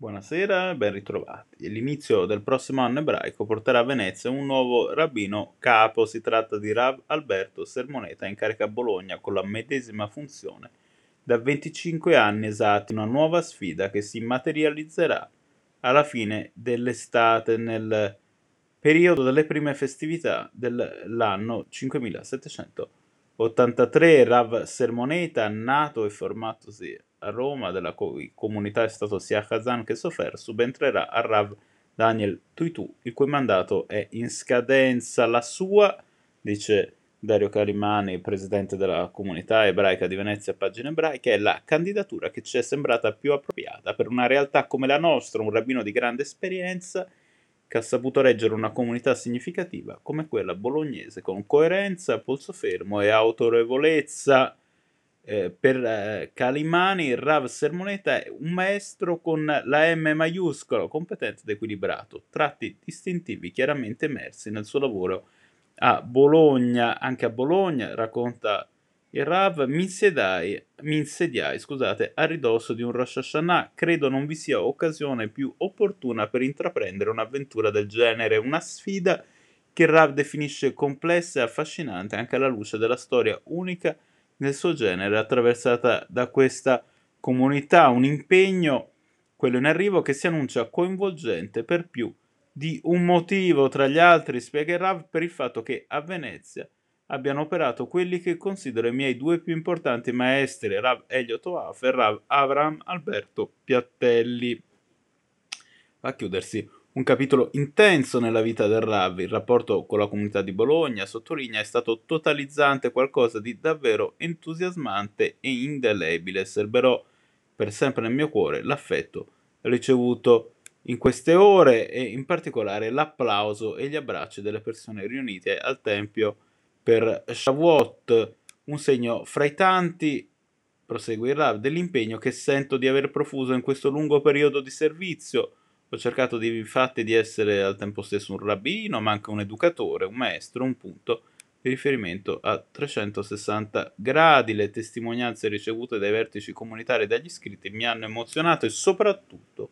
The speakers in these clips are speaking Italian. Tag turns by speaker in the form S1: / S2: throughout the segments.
S1: Buonasera, ben ritrovati. L'inizio del prossimo anno ebraico porterà a Venezia un nuovo rabbino capo. Si tratta di Rav Alberto Sermoneta, in carica a Bologna con la medesima funzione da 25 anni esatti. Una nuova sfida che si materializzerà alla fine dell'estate, nel periodo delle prime festività dell'anno 5783. Rav Sermoneta, nato e formatosi a Roma della comunità è stato sia Kazan che Sofer, subentrerà a Rav Daniel Tuitu, il cui mandato è in scadenza. La sua, dice Dario Carimani, presidente della comunità ebraica di Venezia, pagina ebraica, è la candidatura che ci è sembrata più appropriata per una realtà come la nostra, un rabbino di grande esperienza che ha saputo reggere una comunità significativa come quella bolognese, con coerenza, polso fermo e autorevolezza eh, per eh, Calimani il Rav Sermoneta è un maestro con la M maiuscola, competente ed equilibrato, tratti distintivi chiaramente emersi nel suo lavoro a Bologna, anche a Bologna, racconta il Rav, mi insediai, mi insediai scusate, a ridosso di un Rosh Hashanah, credo non vi sia occasione più opportuna per intraprendere un'avventura del genere, una sfida che il Rav definisce complessa e affascinante anche alla luce della storia unica nel suo genere, attraversata da questa comunità, un impegno, quello in arrivo, che si annuncia coinvolgente per più di un motivo, tra gli altri, Rav, per il fatto che a Venezia abbiano operato quelli che considero i miei due più importanti maestri, Rav Elio Toaf e Rav Avram Alberto Piattelli. Va a chiudersi un capitolo intenso nella vita del Rav, il rapporto con la comunità di Bologna, sottolinea, è stato totalizzante, qualcosa di davvero entusiasmante e indelebile. Serberò per sempre nel mio cuore l'affetto ricevuto in queste ore e in particolare l'applauso e gli abbracci delle persone riunite al Tempio per Shavuot, un segno fra i tanti, prosegue il Rav, dell'impegno che sento di aver profuso in questo lungo periodo di servizio ho cercato di, infatti di essere al tempo stesso un rabbino, ma anche un educatore, un maestro, un punto di riferimento a 360 gradi. Le testimonianze ricevute dai vertici comunitari e dagli iscritti mi hanno emozionato e soprattutto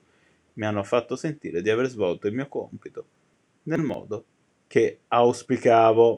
S1: mi hanno fatto sentire di aver svolto il mio compito nel modo che auspicavo.